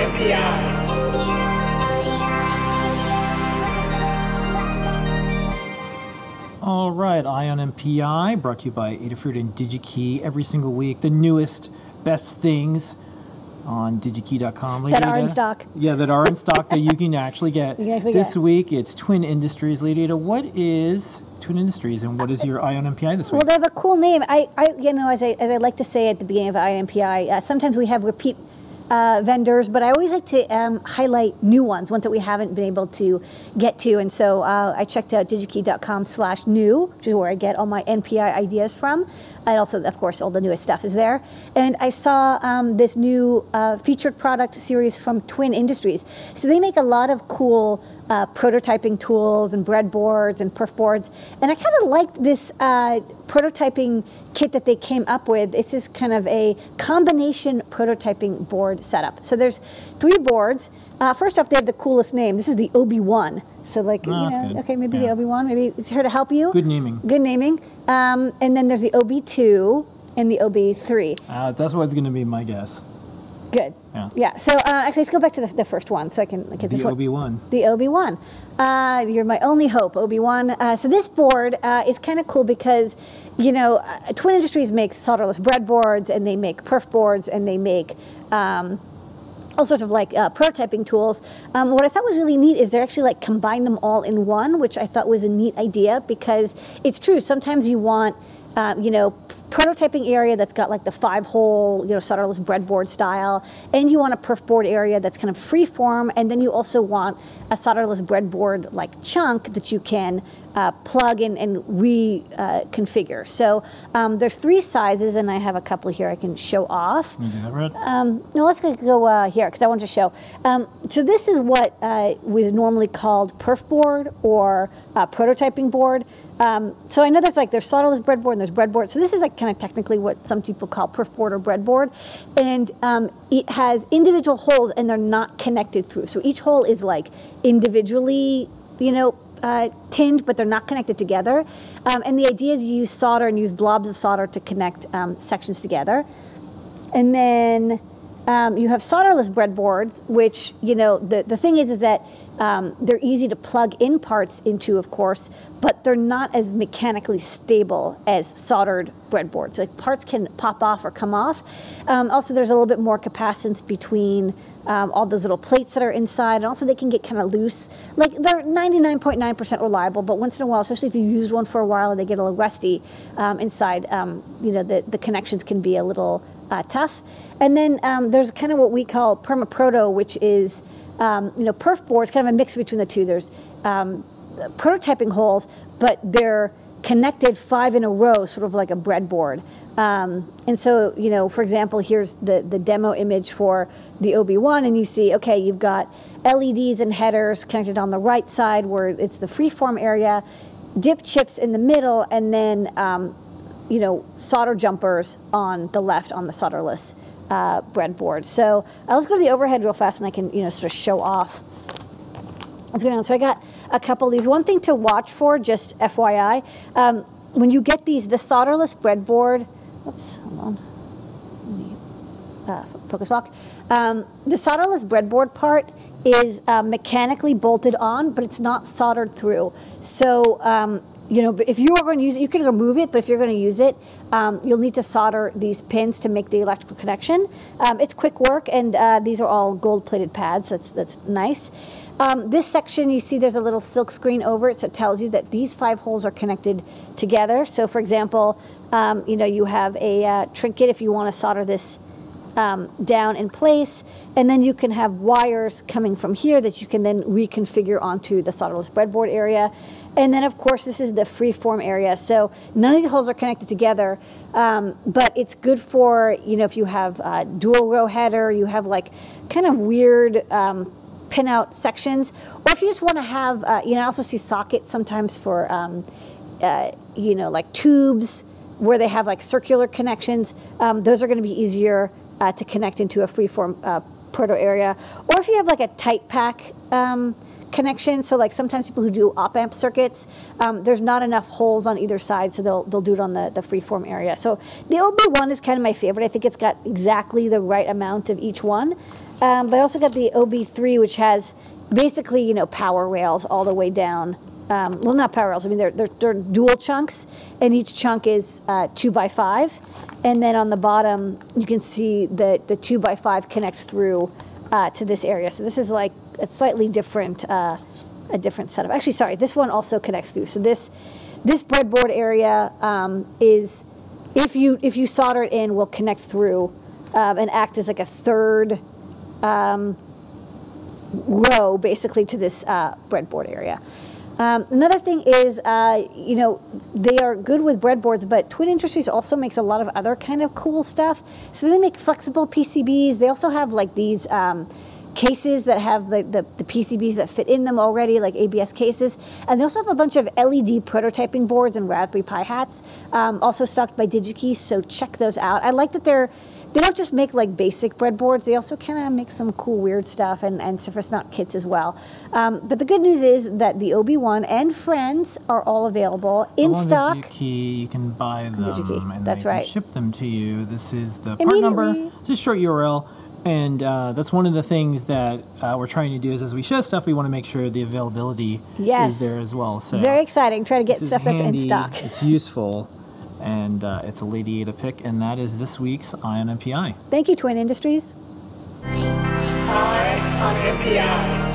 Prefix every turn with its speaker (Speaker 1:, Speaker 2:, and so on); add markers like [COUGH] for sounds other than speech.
Speaker 1: NPI.
Speaker 2: All right, Eye on NPI, brought to you by Adafruit and DigiKey every single week. The newest, best things on digikey.com. Lady
Speaker 3: That are in stock.
Speaker 2: Yeah, that are in stock that you can actually get. [LAUGHS]
Speaker 3: Can actually
Speaker 2: this
Speaker 3: get.
Speaker 2: week, it's Twin Industries. Lady Ada, what is Twin Industries and what is your Eye on NPI this week?
Speaker 3: Well, they have a cool name. I, I you know, as I, as I like to say at the beginning of INPI, uh, sometimes we have repeat uh, vendors, but I always like to um, highlight new ones, ones that we haven't been able to get to. And so uh, I checked out digikey.com slash new, which is where I get all my NPI ideas from. And also, of course, all the newest stuff is there. And I saw um, this new uh, featured product series from Twin Industries. So they make a lot of cool uh, prototyping tools and breadboards and perf boards. And I kind of liked this uh, prototyping kit that they came up with. It's just kind of a combination prototyping board setup. So there's three boards. Uh, first off, they have the coolest name. This is the OB1. So like,
Speaker 2: Oh,
Speaker 3: you know, okay, maybe
Speaker 2: Yeah.
Speaker 3: the OB1. Maybe it's here to help you.
Speaker 2: Good naming.
Speaker 3: Good naming. Um, and then there's the OB2 and the OB3.
Speaker 2: Uh, that's what's going to be my guess.
Speaker 3: Good.
Speaker 2: Yeah.
Speaker 3: Yeah. So uh, actually, let's go back to the, the first one, so I can. Like, it's
Speaker 2: The
Speaker 3: fir-
Speaker 2: OB1.
Speaker 3: the OB1. Uh, you're my only hope, OB1. Uh, so this board uh, is kind of cool because, you know, uh, Twin Industries makes solderless breadboards and they make perf boards and they make um, all sorts of like uh, prototyping tools. Um, what I thought was really neat is they're actually like combine them all in one, which I thought was a neat idea because it's true. Sometimes you want, um, you know, prototyping area that's got like the five hole, you know, solderless breadboard style, and you want a perf board area that's kind of free form, and then you also want a solderless breadboard like chunk that you can uh, plug in and reconfigure. so um, there's three sizes, and I have a couple here I can show off.
Speaker 2: Can you do that, Red?
Speaker 3: Um, no, let's go- go uh, here because I want to show. Um, so this is what uh, was normally called perf board or uh, prototyping board. Um, so I know there's like there's solderless breadboard and there's breadboard. So this is like kind of technically what some people call perf board or breadboard, and um, it has individual holes and they're not connected through. So each hole is like individually, you know, uh, tinned, but they're not connected together. Um, and the idea is you use solder and use blobs of solder to connect um, sections together. And then um, you have solderless breadboards, which, you know, the, the thing is, is that um, they're easy to plug in parts into, of course, but they're not as mechanically stable as soldered breadboards. Like parts can pop off or come off. Um, also, there's a little bit more capacitance between um, all those little plates that are inside, and also they can get kind of loose. Like they're 99.9% reliable, but once in a while, especially if you used one for a while and they get a little rusty um, inside, um, you know, the, the connections can be a little uh, tough. And then um, there's kind of what we call Perma-Proto, which is, um, you know, perf boards, kind of a mix between the two. There's um, prototyping holes, but they're connected five in a row, sort of like a breadboard. Um, and so, you know, for example, here's the, the demo image for the OB1, and you see, okay, you've got LEDs and headers connected on the right side where it's the freeform area, dip chips in the middle, and then, um, you know, solder jumpers on the left on the solderless uh, breadboard. So uh, let's go to the overhead real fast, and I can, you know, sort of show off what's going on. So I got a couple of these. One thing to watch for, just FYI, um, when you get these, the solderless breadboard, oops, hold on, uh, focus lock. Um, the solderless breadboard part is uh, mechanically bolted on, but it's not soldered through. So, um, you know, if you are going to use it, you can remove it, but if you're going to use it, um, you'll need to solder these pins to make the electrical connection. Um, it's quick work, and uh, these are all gold-plated pads. That's that's nice. Um, this section, you see there's a little silk screen over it, so it tells you that these five holes are connected together. So, for example, um, you know, you have a uh, trinket if you want to solder this um, down in place, and then you can have wires coming from here that you can then reconfigure onto the solderless breadboard area. And then, of course, this is the free-form area. So none of the holes are connected together, um, but it's good for, you know, if you have a dual row header, you have like kind of weird um, pin-out sections, or if you just want to have, uh, you know, I also see sockets sometimes for, um, uh, you know, like tubes where they have like circular connections. Um, those are going to be easier uh, to connect into a freeform uh, proto area. Or if you have like a tight pack um, connection, so like sometimes people who do op amp circuits, um, there's not enough holes on either side, so they'll, they'll do it on the, the freeform area. So the OB1 is kind of my favorite. I think it's got exactly the right amount of each one. Um, but I also got the OB3, which has basically, you know, power rails all the way down. Um, well, not rails. I mean, they're, they're, they're dual chunks, and each chunk is uh, two by five. And then on the bottom, you can see that the two by five connects through uh, to this area. So this is like a slightly different, uh, a different setup. Actually, sorry, this one also connects through. So this, this breadboard area um, is, if you if you solder it in, will connect through um, and act as like a third um, row, basically, to this uh, breadboard area. Um, another thing is, uh, you know, they are good with breadboards, but Twin Industries also makes a lot of other kind of cool stuff. So they make flexible PCBs. They also have like these um, cases that have the, the, the, PCBs that fit in them already, like ABS cases. And they also have a bunch of LED prototyping boards and Raspberry Pi hats, um, also stocked by DigiKey. So check those out. I like that they're they don't just make like basic breadboards, they also kind of make some cool weird stuff and, and surface mount kits as well. Um, but the good news is that the OB1 and Friends are all available in stock.
Speaker 2: DigiKey, you can buy them
Speaker 3: DigiKey,
Speaker 2: and
Speaker 3: that's right.
Speaker 2: ship them to you. This is the part number,
Speaker 3: Immediately.
Speaker 2: just short URL. And uh, that's one of the things that uh, we're trying to do is as we show stuff, we want to make sure the availability
Speaker 3: Yes.
Speaker 2: is there as well. So
Speaker 3: Very exciting. Try to get stuff that's in stock.
Speaker 2: It's useful, and uh, it's a Lady Ada pick, and that is this week's Eye on NPI.
Speaker 3: Thank you, Twin Industries.
Speaker 1: Eye on NPI.